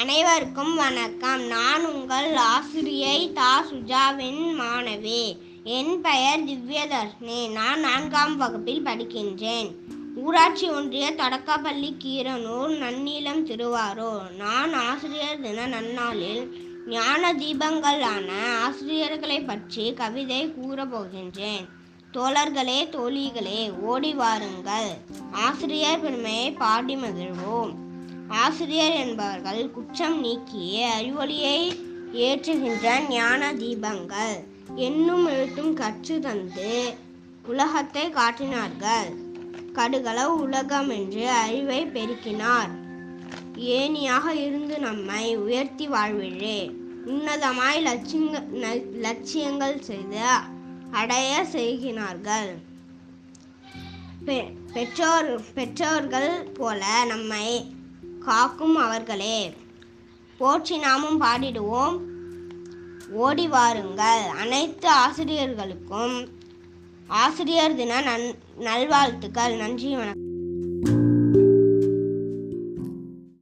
அனைவருக்கும் வணக்கம். நான் உங்கள் ஆசிரியை தா சுஜாவின் மாணவி. என் பெயர் திவ்யதர்ஷினி. நான் நான்காம் வகுப்பில் படிக்கின்றேன். ஊராட்சி ஒன்றிய தொடக்கப்பள்ளி கீரனூர் நன்னிலம் திருவாரூர். நான் ஆசிரியர் தின நன்னாளில் ஞான தீபங்களான ஆசிரியர்களை பற்றி கவிதை கூறப்போகின்றேன். தோழர்களே தோழிகளே ஓடி வாருங்கள். ஆசிரியர் பெருமையை பாடி மகிழ்வோம். ஆசிரியர் என்பவர்கள் குற்றம் நீக்கி அறிவொளியை ஏற்றுகின்ற ஞான தீபங்கள். என்னும் எழுத்தும் கற்று தந்து உலகத்தை காட்டினார்கள். கடுகள உலகம் என்று அறிவை பெருக்கினார். ஏனியாக இருந்து நம்மை உயர்த்தி வாழ்விழே உன்னதமாய் லட்சியங்க லட்சியங்கள் செய்து அடைய செய்கிறார்கள் பெ- பெற்றோர் பெற்றோர்கள் போல நம்மை காக்கும் அவர்களே. போற்றி நாமும் பாடிடுவோம். ஓடி வாருங்கள். அனைத்து ஆசிரியர்களுக்கும் ஆசிரியர் தின நன் நல்வாழ்த்துக்கள். நன்றி வணக்கம்.